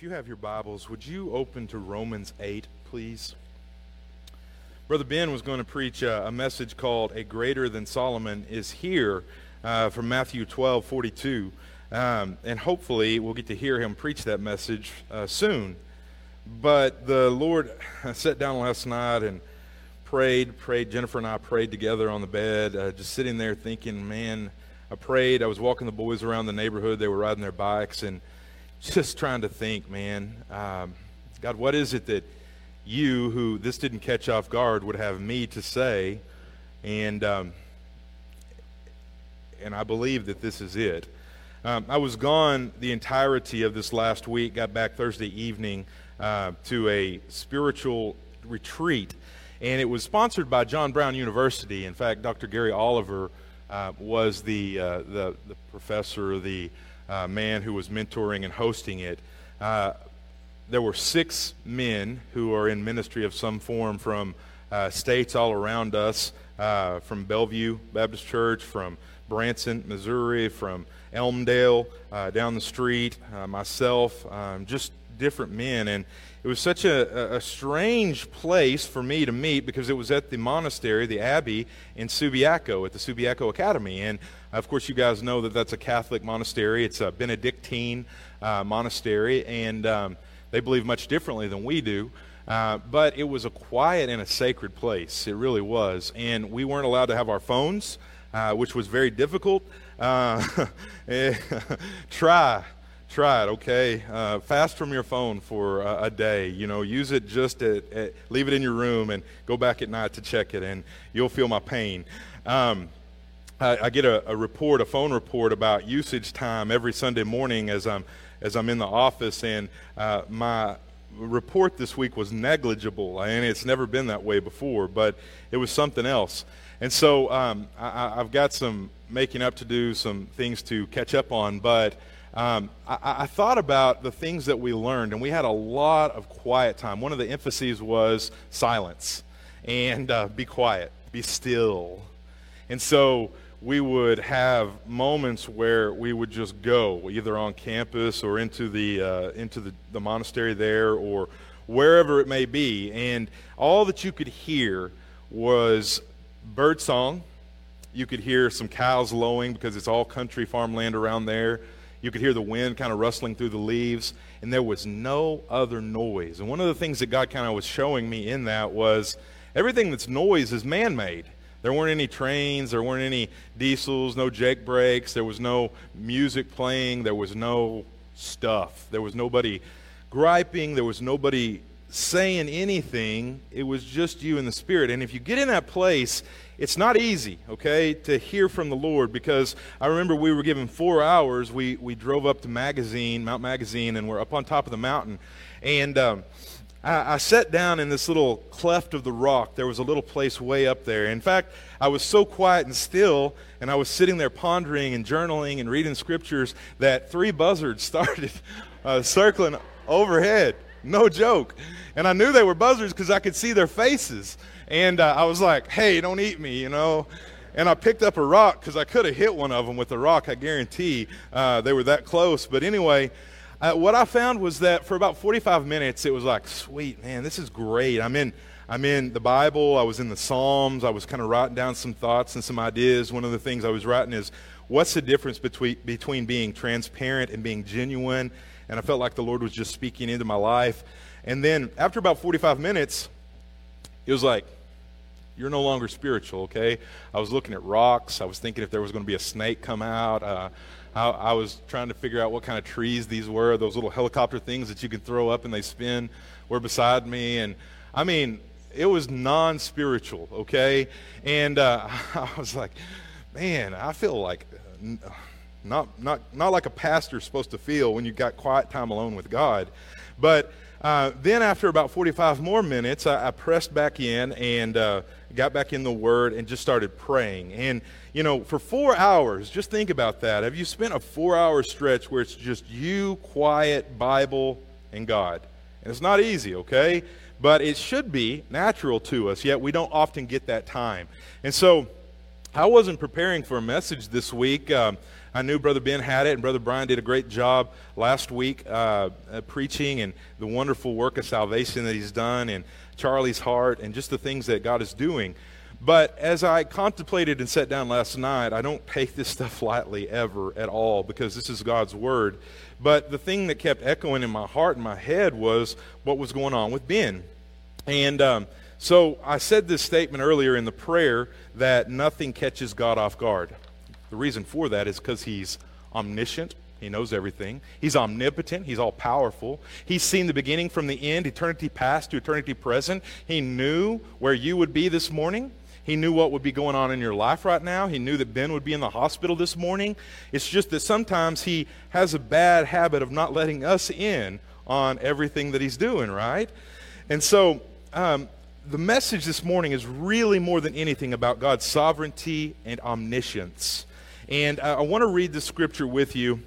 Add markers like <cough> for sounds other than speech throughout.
If you have your Bibles, would you open to Romans 8, please? Brother Ben was going to preach a, a message called A Greater Than Solomon is Here uh, from Matthew 12, 42. Um, and hopefully we'll get to hear him preach that message uh, soon. But the Lord <laughs> sat down last night and prayed, prayed. Jennifer and I prayed together on the bed, uh, just sitting there thinking, man, I prayed. I was walking the boys around the neighborhood. They were riding their bikes and just trying to think, man, um, God, what is it that you, who this didn't catch off guard, would have me to say? And um, and I believe that this is it. Um, I was gone the entirety of this last week. Got back Thursday evening uh, to a spiritual retreat, and it was sponsored by John Brown University. In fact, Dr. Gary Oliver uh, was the, uh, the the professor, the uh, man who was mentoring and hosting it. Uh, there were six men who are in ministry of some form from uh, states all around us, uh, from Bellevue Baptist Church, from Branson, Missouri, from Elmdale, uh, down the street, myself, um, just different men. And it was such a, a, strange place for me to meet because it was at the monastery, the abbey in Subiaco, at the Subiaco Academy. And of course, you guys know that that's a Catholic monastery. It's a Benedictine uh, monastery, and um, they believe much differently than we do. Uh, but it was a quiet and a sacred place. It really was. And we weren't allowed to have our phones, uh, which was very difficult. Uh, <laughs> <laughs> try. Try it, okay? Uh, fast from your phone for a, a, day. You know, use it just at, at, leave it in your room and go back at night to check it, and you'll feel my pain. Um, I, I get a, a, report, a phone report about usage time every Sunday morning as I'm as I'm in the office, and uh, my report this week was negligible, and it's never been that way before, but it was something else. And so um, I, have got some making up to do, some things to catch up on, but um, I, I, thought about the things that we learned, and we had a lot of quiet time. One of the emphases was silence and uh, be quiet, be still. And so we would have moments where we would just go either on campus or into the uh, into the, the monastery there or wherever it may be. And all that you could hear was bird song. You could hear some cows lowing because it's all country farmland around there. You could hear the wind kind of rustling through the leaves and there was no other noise. And one of the things that god kind of was showing me in that was everything that's noise is man-made there weren't any trains, there weren't any diesels, no jake brakes, there was no music playing, there was no stuff. There was nobody griping, there was nobody saying anything. It was just you and the Spirit. And if you get in that place, it's not easy, okay, to hear from the Lord because I remember we were given four hours. We, we drove up to Magazine, Mount Magazine, and we're up on top of the mountain. And um, I, I sat down in this little cleft of the rock. There was a little place way up there. In fact, I was so quiet and still, and I was sitting there pondering and journaling and reading scriptures that three buzzards <laughs> started uh, circling overhead. No joke. And I knew they were buzzards because I could see their faces. And uh, I was like, hey, don't eat me, you know. And I picked up a rock because I could have hit one of them with a rock, I guarantee. Uh, they were that close. But anyway, uh, what I found was that for about 45 minutes, it was like, sweet, man, this is great. I'm in, I'm in the Bible, I was in the Psalms, I was kind of writing down some thoughts and some ideas. One of the things I was writing is, what's the difference between, between being transparent and being genuine? And I felt like the Lord was just speaking into my life. And then after about 45 minutes, it was like, you're no longer spiritual, okay? I was looking at rocks. I was thinking if there was going to be a snake come out. Uh, I, I, was trying to figure out what kind of trees these were. Those little helicopter things that you can throw up and they spin were beside me. And I mean, it was non spiritual, okay? And uh, <laughs> I was like, man, I feel like. Not, not, not like a pastor's supposed to feel when you've got quiet time alone with God. But uh, then, after about 45 more minutes, I, I pressed back in and uh, got back in the Word and just started praying. And, you know, for four hours, just think about that. Have you spent a four hour stretch where it's just you, quiet, Bible, and God? And it's not easy, okay? But it should be natural to us, yet we don't often get that time. And so, I wasn't preparing for a message this week. Um, I knew Brother Ben had it, and Brother Brian did a great job last week uh, uh, preaching and the wonderful work of salvation that he's done, and Charlie's heart, and just the things that God is doing. But as I contemplated and sat down last night, I don't take this <laughs> stuff lightly ever at all because this is God's Word. But the thing that kept echoing in my heart and my head was what was going on with Ben. And um, so I said this statement earlier in the prayer that nothing catches God off guard. The reason for that is because He's omniscient. He knows everything. He's omnipotent. He's all powerful. He's seen the beginning from the end, eternity past to eternity present. He knew where you would be this morning. He knew what would be going on in your life right now. He knew that Ben would be in the hospital this morning. It's just that sometimes he has a bad habit of not letting us in on everything that he's doing, right? And so um, the message this morning is really more than anything about God's sovereignty and omniscience. And I, I want to read the scripture with you.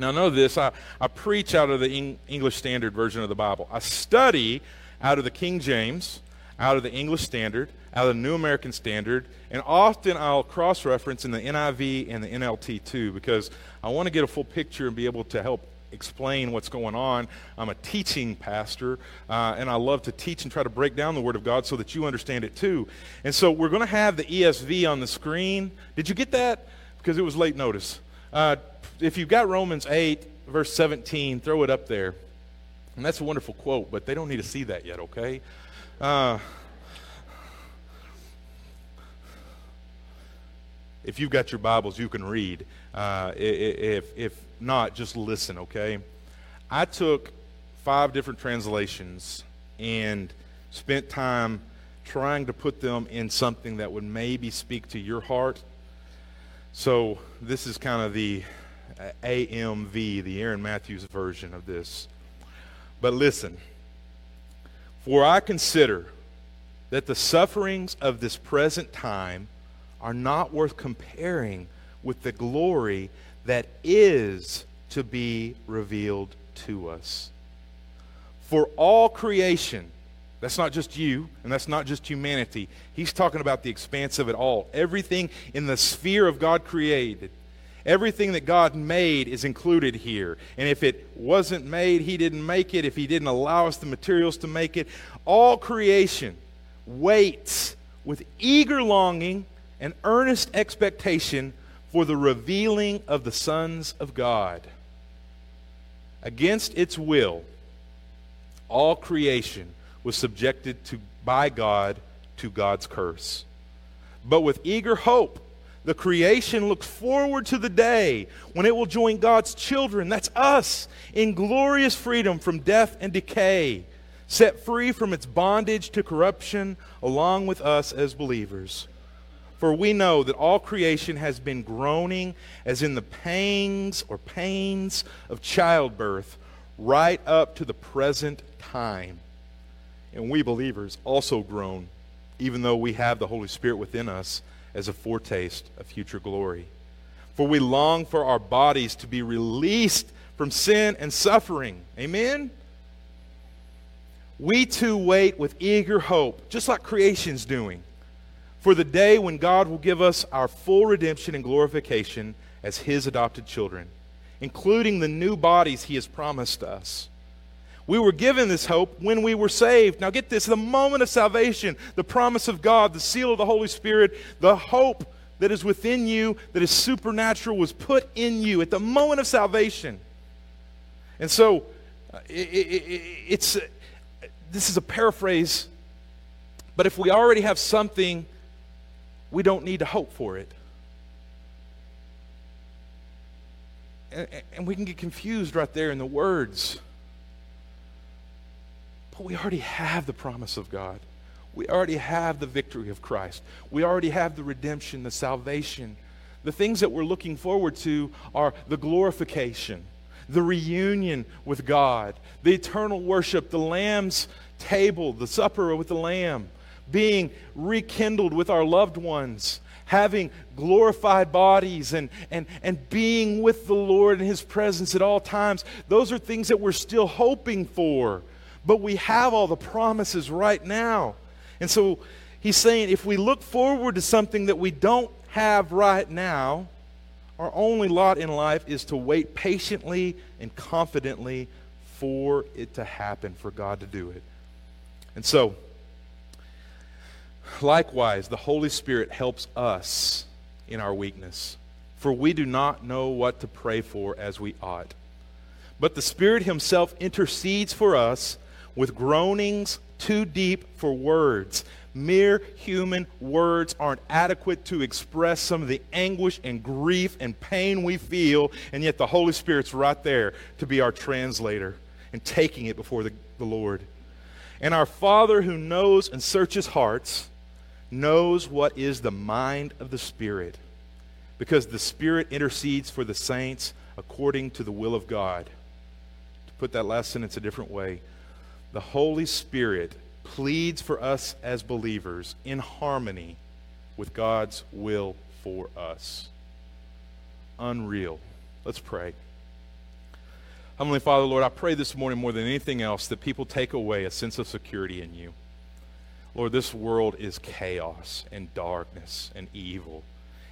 Now, know this I, I preach out of the English Standard Version of the Bible, I study out of the King James, out of the English Standard, out of the New American Standard, and often I'll cross reference in the NIV and the NLT too, because I want to get a full picture and be able to help explain what's going on. I'm a teaching pastor, uh, and I love to teach and try to break down the Word of God so that you understand it too. And so we're going to have the ESV on the screen. Did you get that? Because it was late notice. Uh, if you've got Romans 8, verse 17, throw it up there. And that's a wonderful quote, but they don't need to see that yet, okay? Uh, if you've got your Bibles, you can read. Uh, if, if not, just listen, okay? I took five different translations and spent time trying to put them in something that would maybe speak to your heart. So this is kind of the AMV, the Aaron Matthews version of this. But listen, for I consider that the sufferings of this present time are not worth comparing with the glory that is to be revealed to us. For all creation, that's not just you, and that's not just humanity. He's talking about the expanse of it all. Everything in the sphere of God created, everything that God made is included here. And if it wasn't made, He didn't make it. If He didn't allow us the materials to make it, all creation waits with eager longing and earnest expectation for the revealing of the sons of God. Against its will, all creation was subjected to, by God to God's curse. But with eager hope, the creation looks forward to the day when it will join God's children, that's us, in glorious freedom from death and decay, set free from its bondage to corruption, along with us as believers. For we know that all creation has been groaning as in the pangs or pains of childbirth right up to the present time. And we believers also groan, even though we have the Holy Spirit within us as a foretaste of future glory. For we long for our bodies to be released from sin and suffering. Amen? We too wait with eager hope, just like creation's doing for the day when God will give us our full redemption and glorification as His adopted children, including the new bodies He has promised us. We were given this hope when we were saved. Now, get this the moment of salvation, the promise of God, the seal of the Holy Spirit, the hope that is within you, that is supernatural, was put in you at the moment of salvation. And so, uh, it, it, it's, uh, this is a paraphrase, but if we already have something we don't need to hope for it. And, and, we can get confused right there in the words. We already have the promise of God. We already have the victory of Christ. We already have the redemption, the salvation. The things that we're looking forward to are the glorification, the reunion with God, the eternal worship, the Lamb's table, the supper with the Lamb being rekindled with our loved ones, having glorified bodies, and, and, and being with the Lord in His presence at all times. Those are things that we're still hoping for, but we have all the promises right now. And so he's saying if we look forward to something that we don't have right now, our only lot in life is to wait patiently and confidently for it to happen, for God to do it. And so, likewise, the Holy Spirit helps us in our weakness, for we do not know what to pray for as we ought. But the Spirit Himself intercedes for us with groanings too deep for words. Mere human words aren't adequate to express some of the anguish and grief and pain we feel, and yet the Holy Spirit's right there to be our translator and taking it before the, the Lord. And our Father who knows and searches hearts knows what is the mind of the Spirit, because the Spirit intercedes for the saints according to the will of God. To put that last sentence a different way, the Holy Spirit pleads for us as believers in harmony with God's will for us. Unreal. Let's pray. Heavenly Father, Lord, I pray this morning more than anything else that people take away a sense of security in you. Lord, this world is chaos and darkness and evil.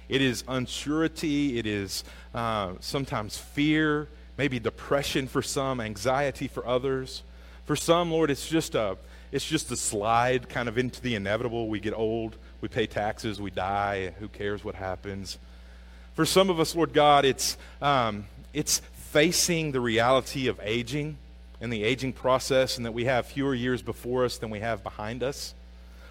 It is unsurety. It is uh, sometimes fear, maybe depression for some, anxiety for others. For some, Lord, it's just a it's just a slide kind of into the inevitable. We get old, we pay taxes, we die. Who cares what happens? For some of us, Lord God, it's, um, it's facing the reality of aging and the aging process, and that we have fewer years before us than we have behind us.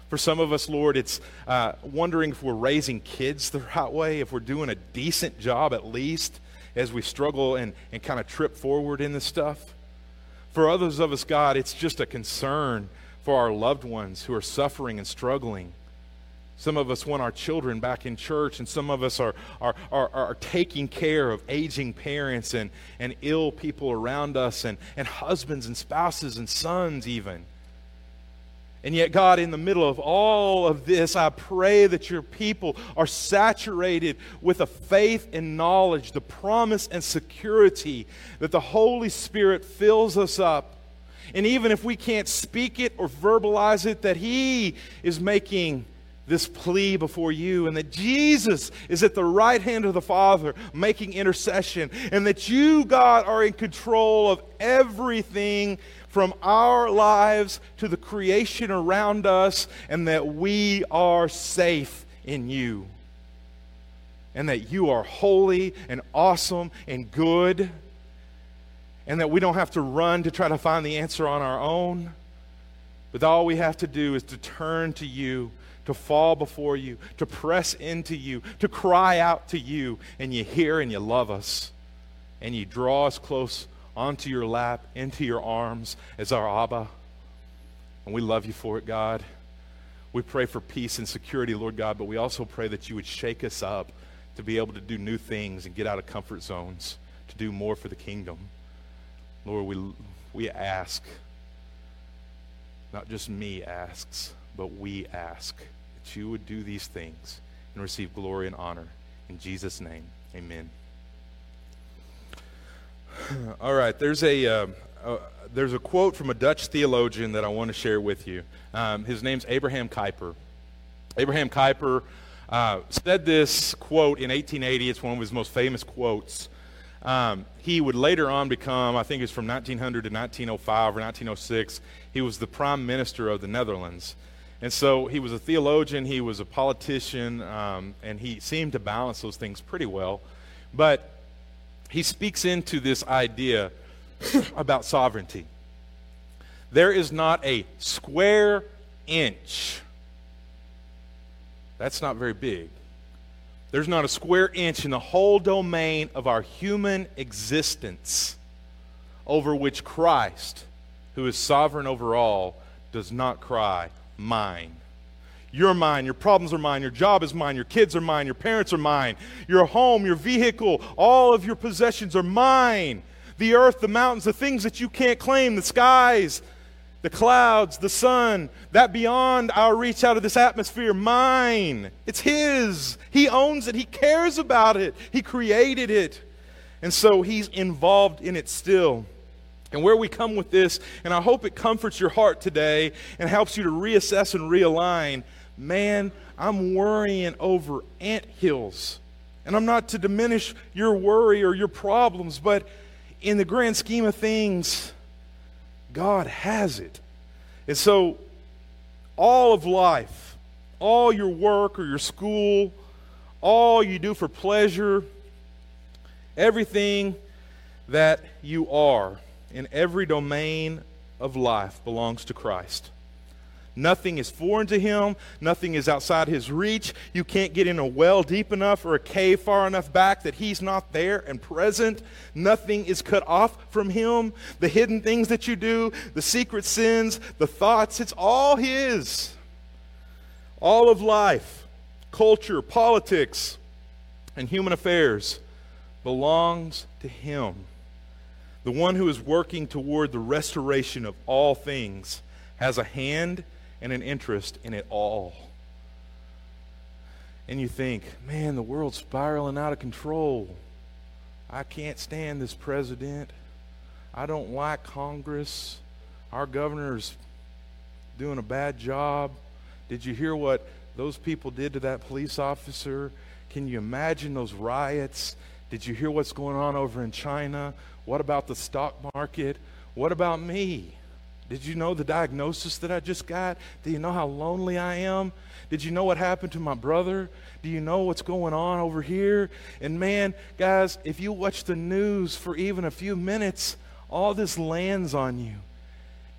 For some of us, Lord, it's uh, wondering if we're raising kids the right way, if we're doing a decent job at least as we struggle and, and kind of trip forward in this stuff. For others of us, God, it's just a concern for our loved ones who are suffering and struggling. Some of us want our children back in church, and some of us are, are, are, are, taking care of aging parents and, and ill people around us, and, and husbands and spouses and sons, even. And yet, God, in the middle of all of this, I pray that your people are saturated with a faith and knowledge, the promise and security that the Holy Spirit fills us up. And even if we can't speak it or verbalize it, that He is making this plea before you, and that Jesus is at the right hand of the Father making intercession, and that you, God, are in control of everything from our lives to the creation around us, and that we are safe in you. And that you are holy and awesome and good and that we don't have to run to try to find the answer on our own. But all we have to do is to turn to you, to fall before you, to press into you, to cry out to you, and you hear and you love us. And you draw us close onto your lap, into your arms as our Abba. And we love you for it, God. We pray for peace and security, Lord God, but we also pray that you would shake us up to be able to do new things and get out of comfort zones, to do more for the kingdom. Lord, we, we ask, not just me asks, but we ask that you would do these things and receive glory and honor. In Jesus' name, amen. <laughs> All right, there's a, uh, there's a quote from a Dutch theologian that I want to share with you. Um, his name's Abraham Kuyper. Abraham Kuyper uh, said this quote in 1880. It's one of his most famous quotes. Um, he would later on become, I think it's from 1900 to 1905 or 1906, he was the prime minister of the Netherlands. And so he was a theologian, he was a politician, um, and he seemed to balance those things pretty well. But he speaks into this idea about sovereignty. There is not a square inch. That's not very big. There's not a square inch in the whole domain of our human existence over which Christ, who is sovereign over all, does not cry, Mine. You're mine. Your problems are mine. Your job is mine. Your kids are mine. Your parents are mine. Your home, your vehicle, all of your possessions are mine. The earth, the mountains, the things that you can't claim, the skies, the clouds, the sun, that beyond our reach out of this atmosphere, mine. It's His. He owns it. He cares about it. He created it. And so He's involved in it still. And where we come with this, and I hope it comforts your heart today and helps you to reassess and realign man, I'm worrying over ant hills. And I'm not to diminish your worry or your problems, but in the grand scheme of things, God has it. And so, all of life, all your work or your school, all you do for pleasure, everything that you are in every domain of life belongs to Christ. Nothing is foreign to him. Nothing is outside his reach. You can't get in a well deep enough or a cave far enough back that he's not there and present. Nothing is cut off from him. The hidden things that you do, the secret sins, the thoughts, it's all his. All of life, culture, politics, and human affairs belongs to him. The one who is working toward the restoration of all things has a hand and an interest in it all. And you think, man, the world's spiraling out of control. I can't stand this president. I don't like Congress. Our governor's doing a bad job. Did you hear what those people did to that police officer? Can you imagine those riots? Did you hear what's going on over in China? What about the stock market? What about me? Did you know the diagnosis that I just got? Do you know how lonely I am? Did you know what happened to my brother? Do you know what's going on over here? And man, guys, if you watch the news for even a few minutes, all this lands on you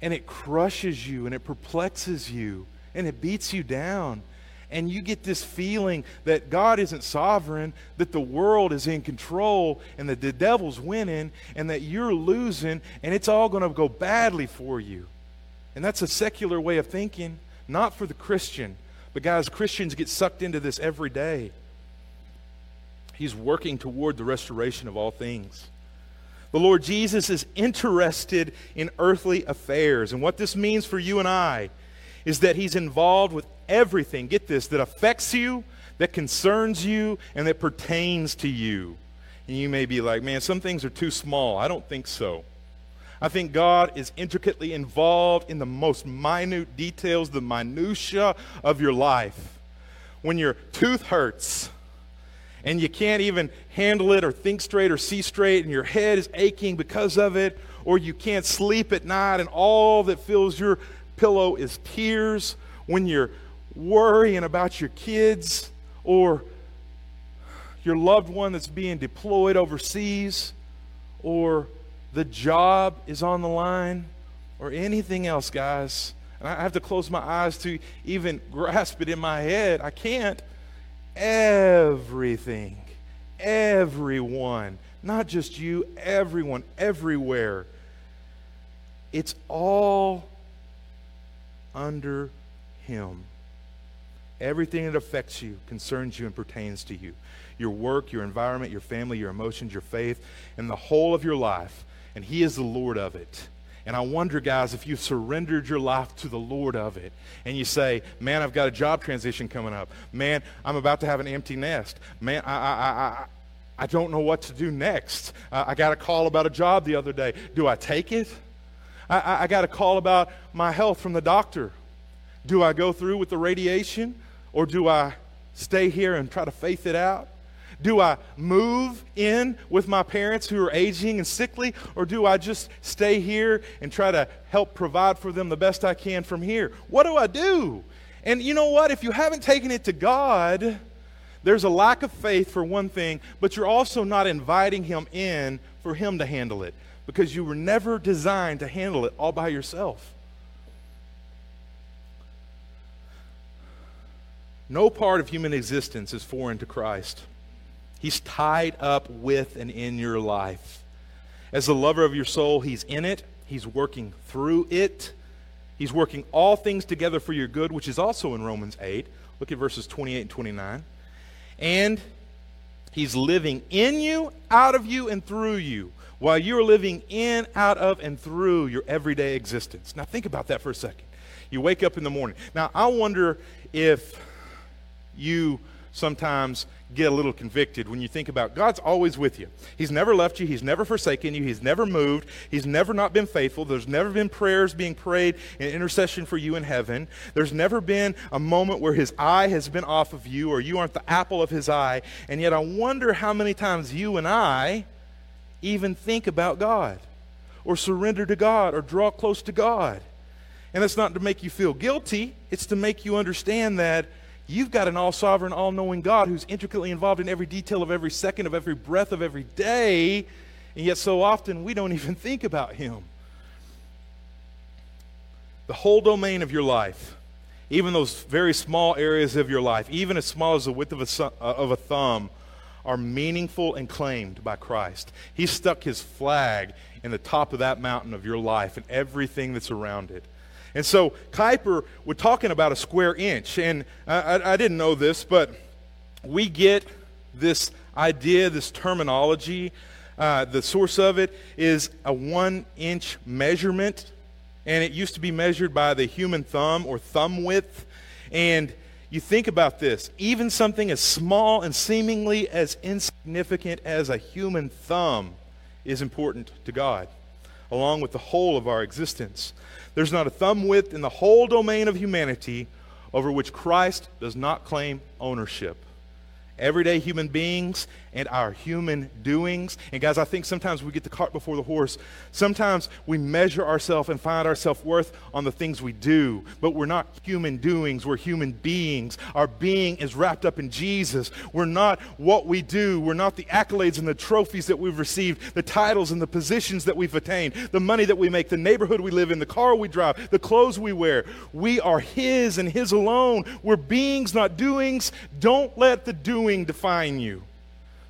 and it crushes you and it perplexes you and it beats you down and you get this feeling that God isn't sovereign, that the world is in control, and that the devil's winning, and that you're losing, and it's all going to go badly for you. And that's a secular way of thinking, not for the Christian. But, guys, Christians get sucked into this every day. He's working toward the restoration of all things. The Lord Jesus is interested in earthly affairs. And what this means for you and I is that He's involved with everything, get this, that affects you, that concerns you, and that pertains to you. And you may be like, man, some things are too small. I don't think so. I think God is intricately involved in the most minute details, the minutia of your life. When your tooth hurts and you can't even handle it or think straight or see straight and your head is aching because of it, or you can't sleep at night and all that fills your pillow is tears, when you're worrying about your kids or your loved one that's being deployed overseas or the job is on the line or anything else, guys. And I have to close my eyes to even <laughs> grasp it in my head. I can't. Everything, everyone, not just you, everyone, everywhere. It's all under Him. Everything that affects you, concerns you, and pertains to you your work, your environment, your family, your emotions, your faith, and the whole of your life. And He is the Lord of it. And I wonder, guys, if you've surrendered your life to the Lord of it and you say, Man, I've got a job transition coming up. Man, I'm about to have an empty nest. Man, I, I, I, I don't know what to do next. Uh, I got a call about a job the other day. Do I take it? I, I got a call about my health from the doctor. Do I go through with the radiation or do I stay here and try to faith it out? Do I move in with my parents who are aging and sickly, or do I just stay here and try to help provide for them the best I can from here? What do I do? And you know what? If you haven't taken it to God, there's a lack of faith for one thing, but you're also not inviting Him in for Him to handle it because you were never designed to handle it all by yourself. No part of human existence is foreign to Christ. He's tied up with and in your life. As the lover of your soul, He's in it, He's working through it. He's working all things together for your good, which is also in Romans 8. Look at verses 28 and 29. And He's living in you, out of you, and through you while you're living in, out of, and through your everyday existence. Now, think about that for a second. You wake up in the morning. Now, I wonder if you sometimes get a little convicted when you think about God's always with you. He's never left you, He's never forsaken you, He's never moved, He's never not been faithful. There's never been prayers being prayed in intercession for you in heaven. There's never been a moment where His eye has been off of you or you aren't the apple of His eye. And yet, I wonder how many times you and I even think about God or surrender to God or draw close to God. And that's not to make you feel guilty, it's to make you understand that You've got an all sovereign, all knowing God who's intricately involved in every detail of every second, of every breath of every day, and yet so often we don't <laughs> even think about Him. The whole domain of your life, even those very small areas of your life, even as small as the width of a, uh, of a thumb, are meaningful and claimed by Christ. He stuck His flag in the top of that mountain of your life and everything that's around it. And so Kuyper, we're talking about a square inch. And I, I, didn't know this, but we get this idea, this terminology. Uh, the source of it is a one inch measurement. And it used to be measured by the human thumb or thumb width. And you think about this even something as small and seemingly as insignificant as a human thumb is important to God, along with the whole of our existence. There's not a thumb width in the whole domain of humanity over which Christ does not claim ownership everyday human beings and our human doings. And guys, I think sometimes we get the cart before the horse. Sometimes we measure ourselves and find our self worth on the things we do, but we're not human doings, we're human beings. Our being is wrapped up in Jesus. We're not what we do, we're not the accolades and the trophies that we've received, the titles and the positions that we've attained, the money that we make, the neighborhood we live in, the car we drive, the clothes we wear. We are His and His alone. We're beings, not doings. Don't let the doing doing define you.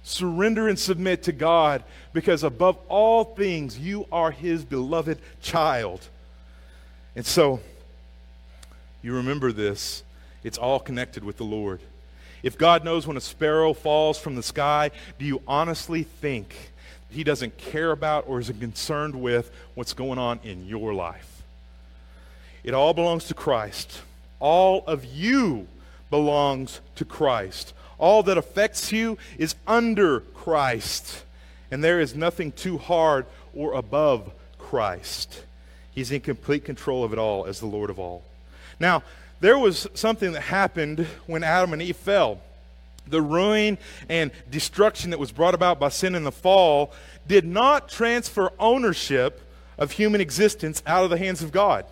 Surrender and submit to God because above all things, you are His beloved child. And so, you remember this. It's all connected with the Lord. If God knows when a sparrow falls from the sky, do you honestly think He doesn't care about or isn't concerned with what's going on in your life? It all belongs to Christ. All of you belongs to Christ. All that affects you is under Christ. And there is nothing too hard or above Christ. He's in complete control of it all as the Lord of all. Now, there was something that happened when Adam and Eve fell. The ruin and destruction that was brought about by sin in the fall did not transfer ownership of human existence out of the hands of God.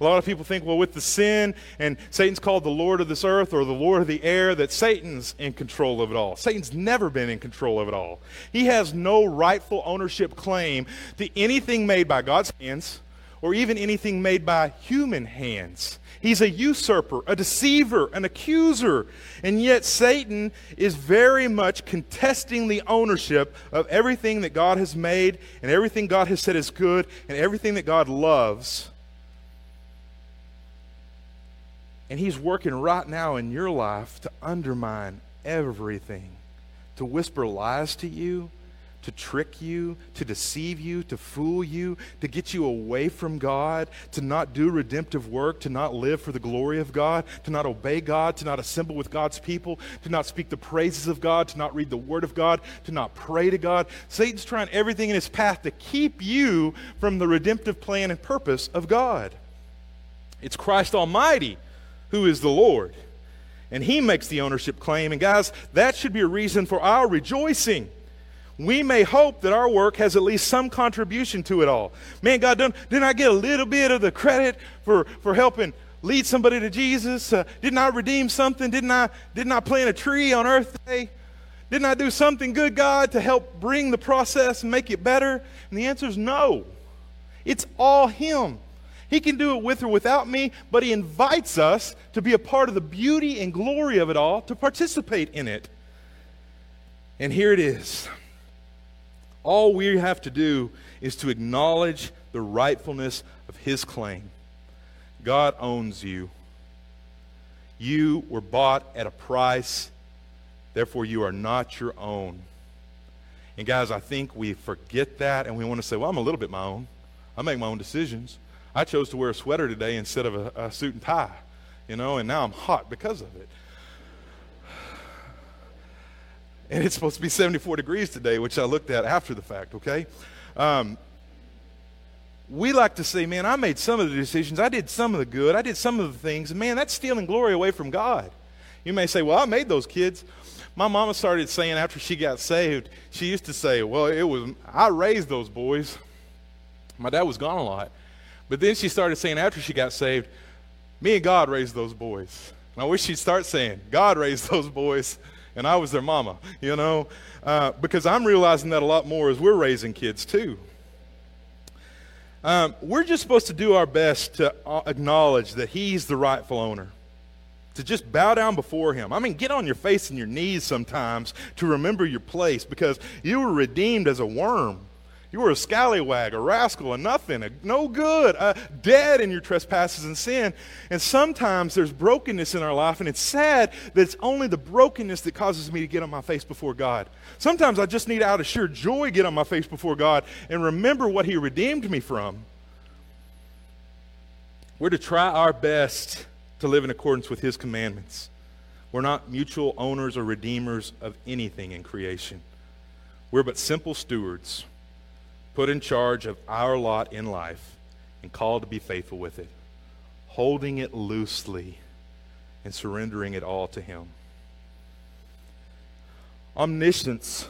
A lot of people think, well, with the sin and Satan's called the Lord of this earth or the Lord of the air, that Satan's in control of it all. Satan's never been in control of it all. He has no rightful ownership claim to anything made by God's hands or even anything made by human hands. He's a usurper, a deceiver, an accuser. And yet, Satan is very much contesting the ownership of everything that God has made and everything God has said is good and everything that God loves. And He's working right now in your life to undermine everything, to whisper lies to you, to trick you, to deceive you, to fool you, to get you away from God, to not do redemptive work, to not live for the glory of God, to not obey God, to not assemble with God's people, to not speak the praises of God, to not read the Word of God, to not pray to God. Satan's trying everything in his path to keep you from the redemptive plan and purpose of God. It's Christ Almighty who is the Lord. And he makes the ownership claim. And guys, that should be a reason for our rejoicing. We may hope that our work has at least some contribution to it all. Man, God, didn't, didn't I get a little bit of the credit for, for helping lead somebody to Jesus? Uh, didn't I redeem something? Didn't I, didn't I plant a tree on Earth Day? Didn't I do something good, God, to help bring the process and make it better? And the answer is no. It's all Him. He can do it with or without me, but He invites us to be a part of the beauty and glory of it all, to participate in it. And here it is. All we have to do is to acknowledge the rightfulness of His claim. God owns you. You were bought at a price, therefore, you are not your own. And guys, I think we forget that and we want to say, well, I'm a little bit my own. I make my own decisions. I chose to wear a sweater today instead of a, a suit and tie, you know, and now I'm hot because of it. and it's supposed to be 74 degrees today, which I looked at after the fact, okay? Um, we like to say, man, I made some of the decisions, I did some of the good, I did some of the things, man, that's stealing glory away from God. You may say, well, I made those kids. My mama started saying after she got saved, she used to say, well, it was, I raised those boys. My dad was gone a lot. But then she started saying after she got saved, me and God raised those boys. And I wish she'd start saying, God raised <laughs> those boys, and I was their mama, you know? Uh, because I'm realizing that a lot more as we're raising kids, too. Um, we're just supposed to do our best to uh, acknowledge that He's the rightful owner. To just bow down before Him. I mean, get on your face and your knees sometimes to remember your place because you were redeemed as a worm. You were a scallywag, a rascal, a nothing, a no good, a dead in your trespasses and sin. And sometimes there's brokenness in our life, and it's sad that it's only the brokenness that causes me to get on my face before God. Sometimes I just need out of sheer joy get on my face before God and remember what He redeemed me from. We're to try our best to live in accordance with His commandments. We're not mutual owners or redeemers of anything in creation. We're but simple stewards put in charge of our lot in life and called to be faithful with it, holding it loosely and surrendering it all to Him. Omniscience,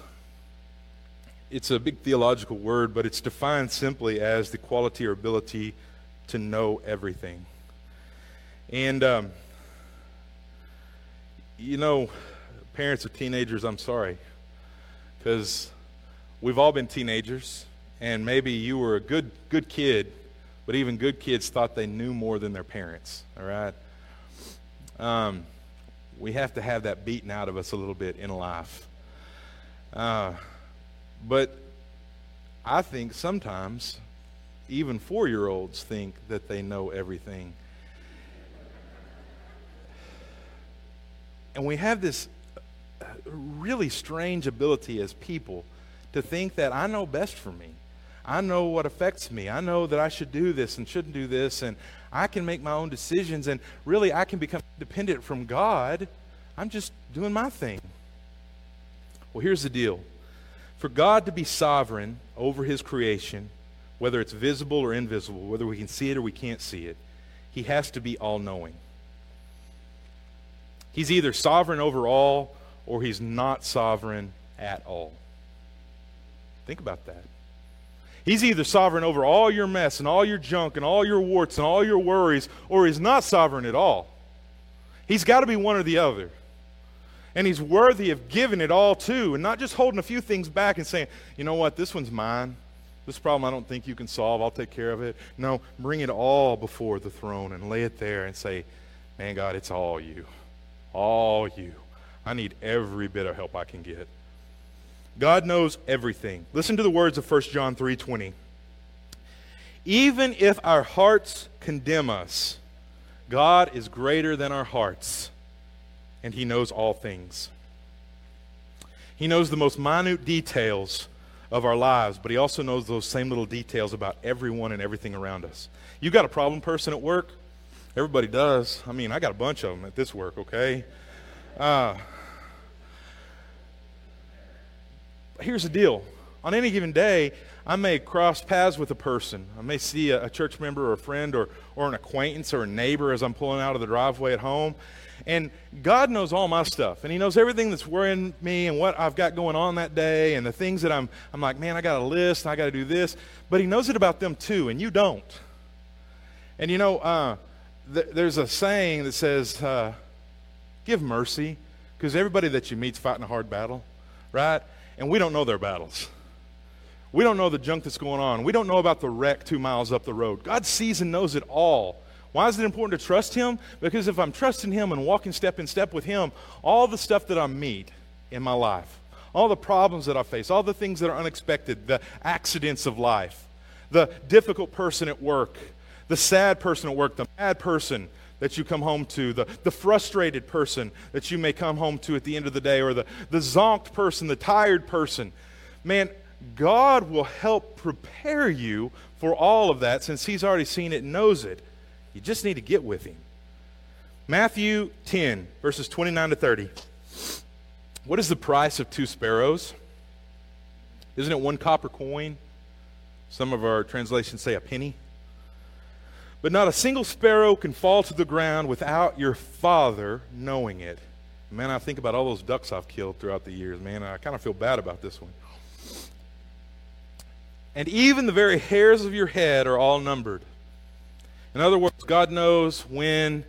it's a big theological word, but it's defined simply as the quality or ability to know everything. And, um, you know, parents of teenagers, I'm sorry, because we've all been teenagers and maybe you were a good good kid, but even good kids thought they knew more than their parents. All right. Um, we have to have that beaten out of us a little bit in life. Uh, but I think sometimes even four year olds think that they know everything. And we have this really strange ability as people to think that I know best for me. I know what affects me. I know that I should do this and shouldn't do this, and I can make my own decisions, and really I can become dependent from God. I'm just doing my thing. Well, here's the deal for God to be sovereign over his creation, whether it's visible or invisible, whether we can see it or we can't see it, he has to be all knowing. He's either sovereign over all or he's not sovereign at all. Think about that. He's either sovereign over all your mess and all your junk and all your warts and all your worries, or he's not sovereign at all. He's got to be one or the other. And he's worthy of giving it all to, and not just holding a few things back and saying, you know what, this one's mine. This problem I don't think you can solve. I'll take care of it. No, bring it all before the throne and lay it there and say, man, God, it's all you. All you. I need every bit of help I can get. God knows everything. Listen to the words of 1 John 3:20. Even if our hearts condemn us, God is greater than our hearts, and he knows all things. He knows the most minute details of our lives, but he also knows those same little details about everyone and everything around us. You got a problem person at work? Everybody does. I mean, I got a bunch of them at this work, okay? Uh, here's the deal on any given day, I may cross paths with a person. I may see a, a, church member or a friend or, or an acquaintance or a neighbor as I'm pulling out of the driveway at home. And God knows all my stuff. And He knows everything that's worrying me and what I've got going on that day and the things that I'm, I'm like, man, I got a list and I got to do this. But He knows it about them too, and you don't. And you know, uh, th- there's a saying that says, uh, give mercy, because everybody that you meet's fighting a hard battle, right? And we don't know their battles. We don't know the junk that's going on. We don't know about the wreck two miles up the road. God sees and knows it all. Why is it important to trust Him? Because if I'm trusting Him and walking step in step with Him, all the stuff that I meet in my life, all the problems that I face, all the things that are unexpected, the accidents of life, the difficult person at work, the sad person at work, the mad person, that you come home to, the, the frustrated person that you may come home to at the end of the day, or the, the zonked person, the tired person. Man, God will help prepare you for all of that since He's already seen it and knows it. You just need to get with Him. Matthew 10, verses 29 to 30. What is the price of two sparrows? Isn't it one copper coin? Some of our translations say a penny. But not a single sparrow can fall to the ground without your Father knowing it. Man, I think about all those ducks I've killed throughout the years. Man, I kind of feel bad about this one. And even the very hairs of your head are all numbered. In other words, God knows when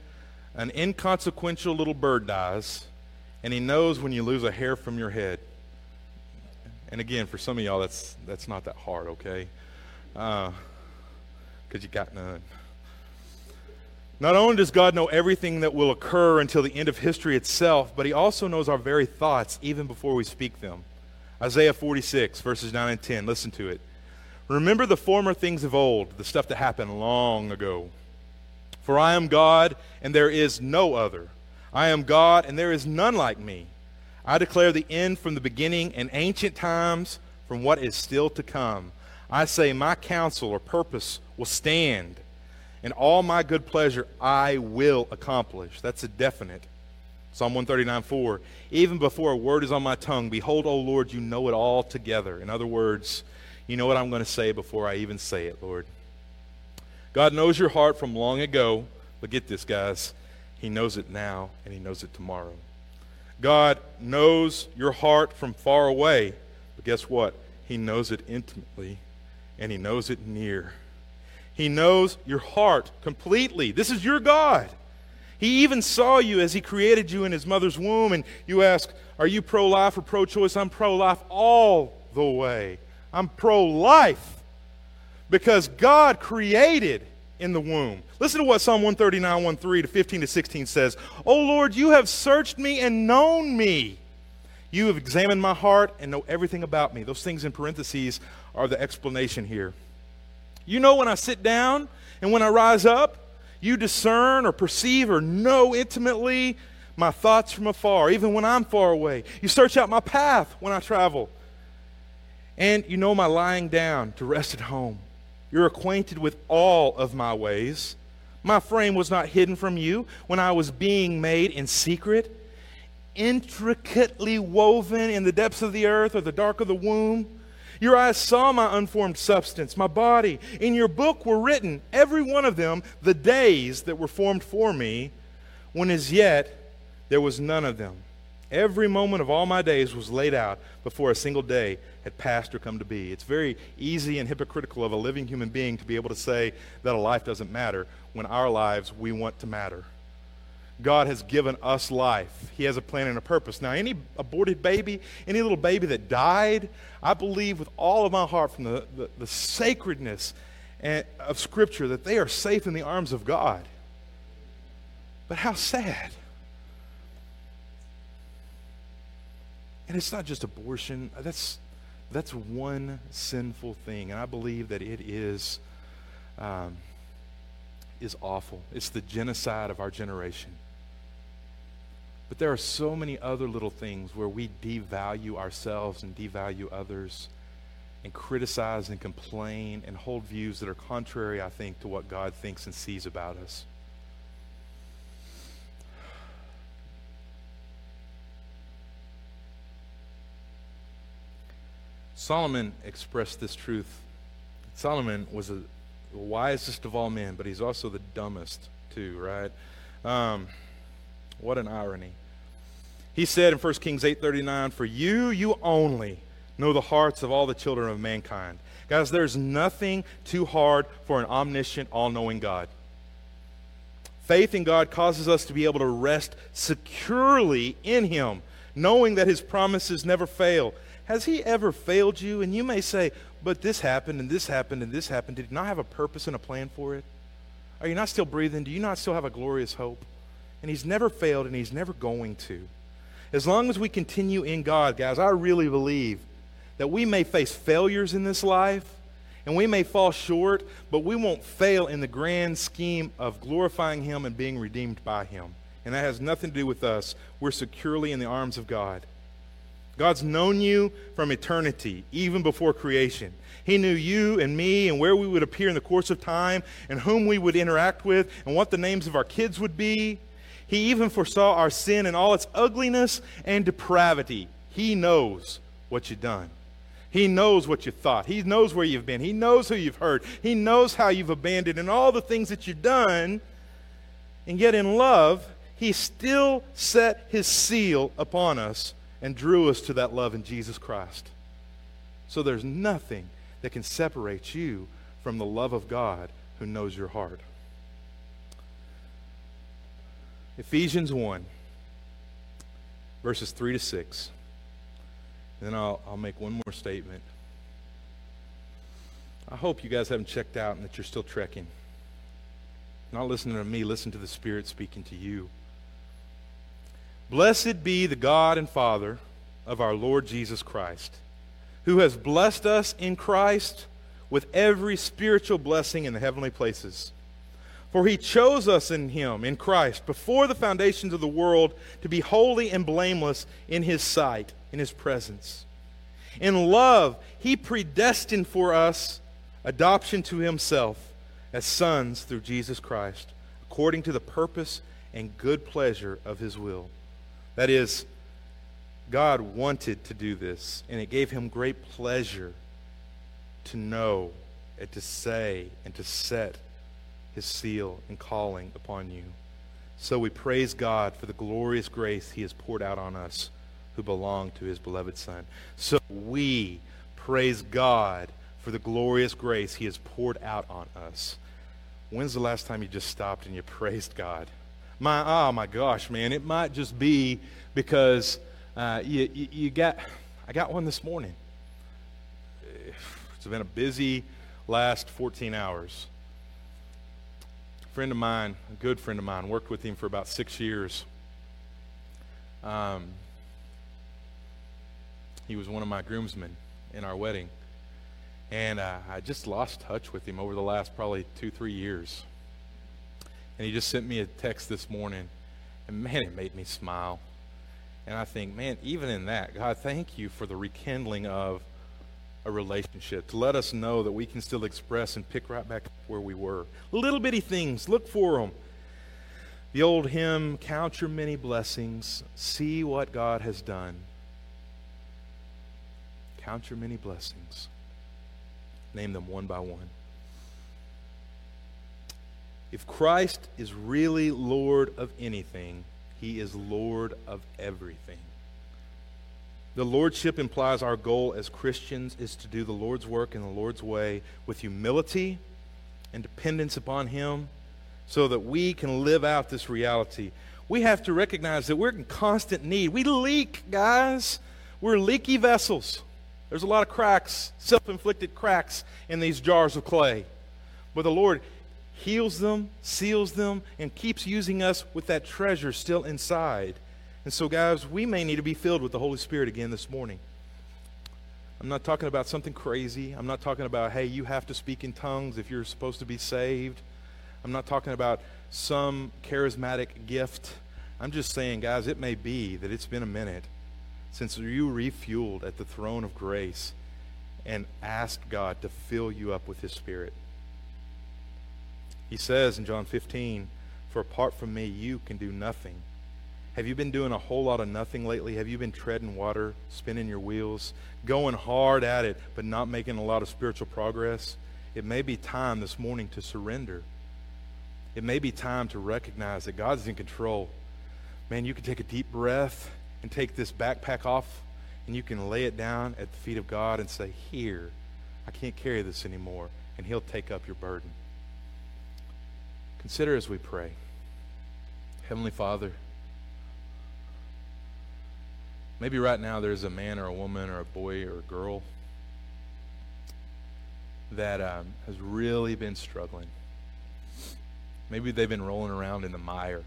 an inconsequential little bird dies, and He knows when you lose a hair from your head. And again, for some of y'all, that's, that's not that hard, okay? Because uh, you got none. Not only does God know everything that will occur until the end of history itself, but He also knows our very thoughts even before we speak them. Isaiah 46, verses 9 and 10. Listen to it. Remember the former things of old, the stuff that happened long ago. For I am God, and there is no other. I am God, and there is none like me. I declare the end from the beginning and ancient times from what is still to come. I say, My counsel or purpose will stand and all my good pleasure I will accomplish. That's a definite. Psalm 139 4. Even before a word is on my tongue, behold, O Lord, you know it all together. In other words, you know what I'm going to say before I even say it, Lord. God knows your heart from long ago, but get this, guys. He knows it now, and He knows it tomorrow. God knows your heart from far away, but guess what? He knows it intimately, and He knows it near. He knows your heart completely. This is your God. He even saw you as He created you in His mother's womb, and you ask, Are you pro life or pro choice? I'm pro life all the way. I'm pro life because God created in the womb. Listen to what Psalm 139, 1 3 to 15 to 16 says. Oh Lord, you have searched me and known me. You have examined my heart and know everything about me. Those things in parentheses are the explanation here. You know when I sit down and when I rise up, you discern or perceive or know intimately my thoughts from afar, even when I'm far away. You search out my path when I travel. And you know my lying down to rest at home. You're acquainted with all of my ways. My frame was not hidden from you when I was being made in secret, intricately woven in the depths of the earth or the dark of the womb. Your eyes saw my unformed substance, my body. In your book were written, every one of them, the days that were formed for me, when as yet there was none of them. Every moment of all my days was laid out before a single day had passed or come to be. It's very easy and hypocritical of a living human being to be able to say that a life doesn't matter when our lives we want to matter. God has given us life. He has a plan and a purpose. Now, any aborted baby, any little baby that died, I believe with all of my heart from the, the, the sacredness of Scripture that they are safe in the arms of God. But how sad. And it's not just abortion, that's, that's one sinful thing. And I believe that it is, um, is awful. It's the genocide of our generation. But there are so many other little things where we devalue ourselves and devalue others and criticize and complain and hold views that are contrary, I think, to what God thinks and sees about us. Solomon expressed this truth. Solomon was the wisest of all men, but he's also the dumbest, too, right? Um, what an irony. He said in 1 Kings 8:39, "For you, you only know the hearts of all the children of mankind." Guys, there's nothing too hard for an omniscient, all-knowing God. Faith in God causes us to be able to rest securely in him, knowing that his promises never fail. Has he ever failed you? And you may say, "But this happened and this happened and this happened. Did he not have a purpose and a plan for it?" Are you not still breathing? Do you not still have a glorious hope? And he's never failed and he's never going to. As long as we continue in God, guys, I really believe that we may face failures in this life and we may fall short, but we won't fail in the grand scheme of glorifying Him and being redeemed by Him. And that has nothing to do with us. We're securely in the arms of God. God's known you from eternity, even before creation. He knew you and me and where we would appear in the course of time and whom we would interact with and what the names of our kids would be. He even foresaw our sin and all its ugliness and depravity. He knows what you've done. He knows what you thought. He knows where you've been. He knows who you've hurt. He knows how you've abandoned and all the things that you've done. And yet, in love, He still set His seal upon us and drew us to that love in Jesus Christ. So there's nothing that can separate you from the love of God who knows your heart. Ephesians 1, verses 3 to 6. Then I'll, I'll make one more statement. I hope you guys haven't checked out and that you're still trekking. Not listening to me, listen to the Spirit speaking to you. Blessed be the God and Father of our Lord Jesus Christ, who has blessed us in Christ with every spiritual blessing in the heavenly places. For he chose us in him, in Christ, before the foundations of the world, to be holy and blameless in his sight, in his presence. In love, he predestined for us adoption to himself as sons through Jesus Christ, according to the purpose and good pleasure of his will. That is, God wanted to do this, and it gave him great pleasure to know and to say and to set his seal and calling upon you. So we praise God for the glorious grace he has poured out on us who belong to his beloved Son. So we praise God for the glorious grace he has poured out on us. When's the last time you just stopped and you praised God? My, oh my gosh, man, it might just be because uh, you, you, you got, I got one this morning. It's been a busy last 14 hours. Friend of mine, a good friend of mine, worked with him for about six years. Um, he was one of my groomsmen in our wedding. And uh, I just lost touch with him over the last probably two, three years. And he just sent me a text this morning. And man, it made me smile. And I think, man, even in that, God, thank you for the rekindling of a relationship, to let us know that we can still express and pick right back where we were. Little bitty things, look for them. The old hymn, Count Your Many Blessings, See What God Has Done. Count your many blessings. Name them one by one. If Christ is really Lord of anything, he is Lord of everything. The Lordship implies our goal as Christians is to do the Lord's work in the Lord's way with humility and dependence upon Him so that we can live out this reality. We have to recognize that we're in constant need. We leak, guys. We're leaky vessels. There's a lot of cracks, self inflicted cracks in these jars of clay. But the Lord heals them, seals them, and keeps using us with that treasure still inside. And so, guys, we may need to be filled with the Holy Spirit again this morning. I'm not talking about something crazy. I'm not talking about, hey, you have to speak in tongues if you're supposed to be saved. I'm not talking about some charismatic gift. I'm just saying, guys, it may be that it's been a minute since you refueled at the throne of grace and asked God to fill you up with His Spirit. He says in John 15, For apart from me, you can do nothing. Have you been doing a whole lot of nothing lately? Have you been treading water, spinning your wheels, going hard at it, but not making a lot of spiritual progress? It may be time this morning to surrender. It may be time to recognize that God's in control. Man, you can take a deep breath and take this backpack off and you can lay it down at the feet of God and say, Here, I can't carry this anymore. And He'll take up your burden. Consider as we pray. Heavenly Father, Maybe right now there's a man or a woman or a boy or a girl that um, has really been struggling. Maybe they've been rolling around in the mire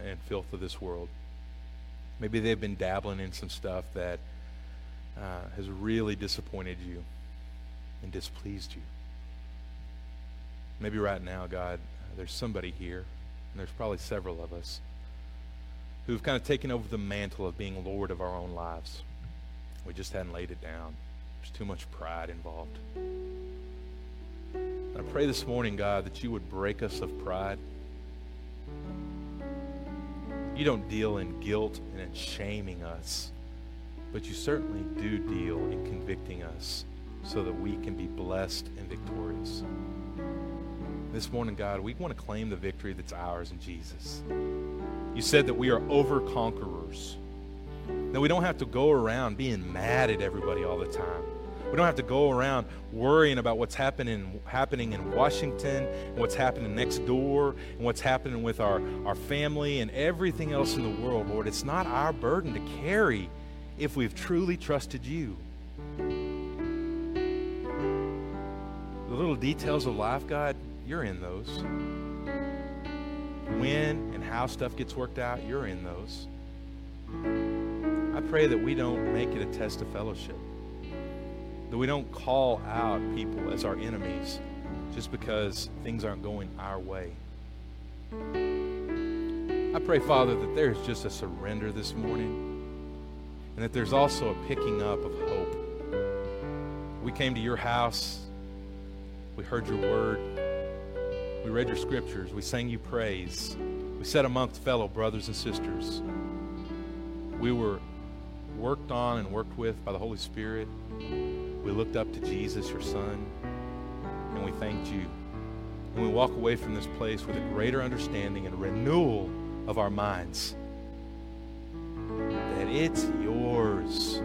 and filth of this world. Maybe they've been dabbling in some stuff that uh, has really disappointed you and displeased you. Maybe right now, God, there's somebody here, and there's probably several of us who've kind of taken over the mantle of being Lord of our own lives. We just hadn't laid it down. There's too much pride involved. I pray this morning, God, that you would break us of pride. You don't deal in guilt and in shaming us, but you certainly do deal in convicting us so that we can be blessed and victorious. This morning, God, we want to claim the victory that's ours in Jesus. You said that we are over conquerors. That we don't have to go around being mad at everybody all the time. We don't have to go around worrying about what's happening happening in Washington and what's happening next door and what's happening with our, our family and everything else in the world, Lord. It's not our burden to carry if we've truly trusted you. The little details of life, God, you're in those. When and how stuff gets worked out, you're in those. I pray that we don't make it a test of fellowship, that we don't call out people as our enemies just because things aren't going our way. I pray, Father, that there's just a surrender this morning and that there's also a picking up of hope. We came to your house we heard your word. We read your scriptures. We sang you praise. We sat amongst fellow brothers and sisters. We were worked on and worked with by the Holy Spirit. We looked up to Jesus, your Son, and we thanked you. And we walk away from this place with a greater understanding and renewal of our minds that it's yours.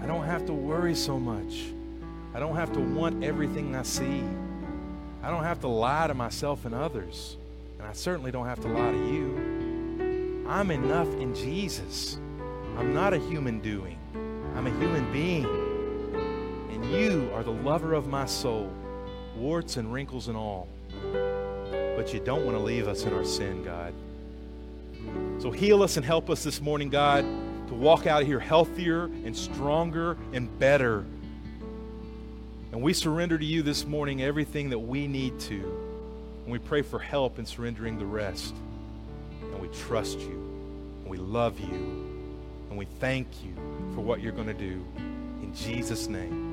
I don't have to worry so much. I don't have to want everything I see. I don't have to lie to myself and others. And I certainly don't have to lie to you. I'm enough in Jesus. I'm not a human doing, I'm a human being. And you are the lover of my soul, warts and wrinkles and all. But you don't want to leave us in our sin, God. So heal us and help us this morning, God, to walk out of here healthier and stronger and better and we surrender to you this morning everything that we need to. And we pray for help in surrendering the rest. And we trust you. And we love you. And we thank you for what you're going to do. In Jesus' name.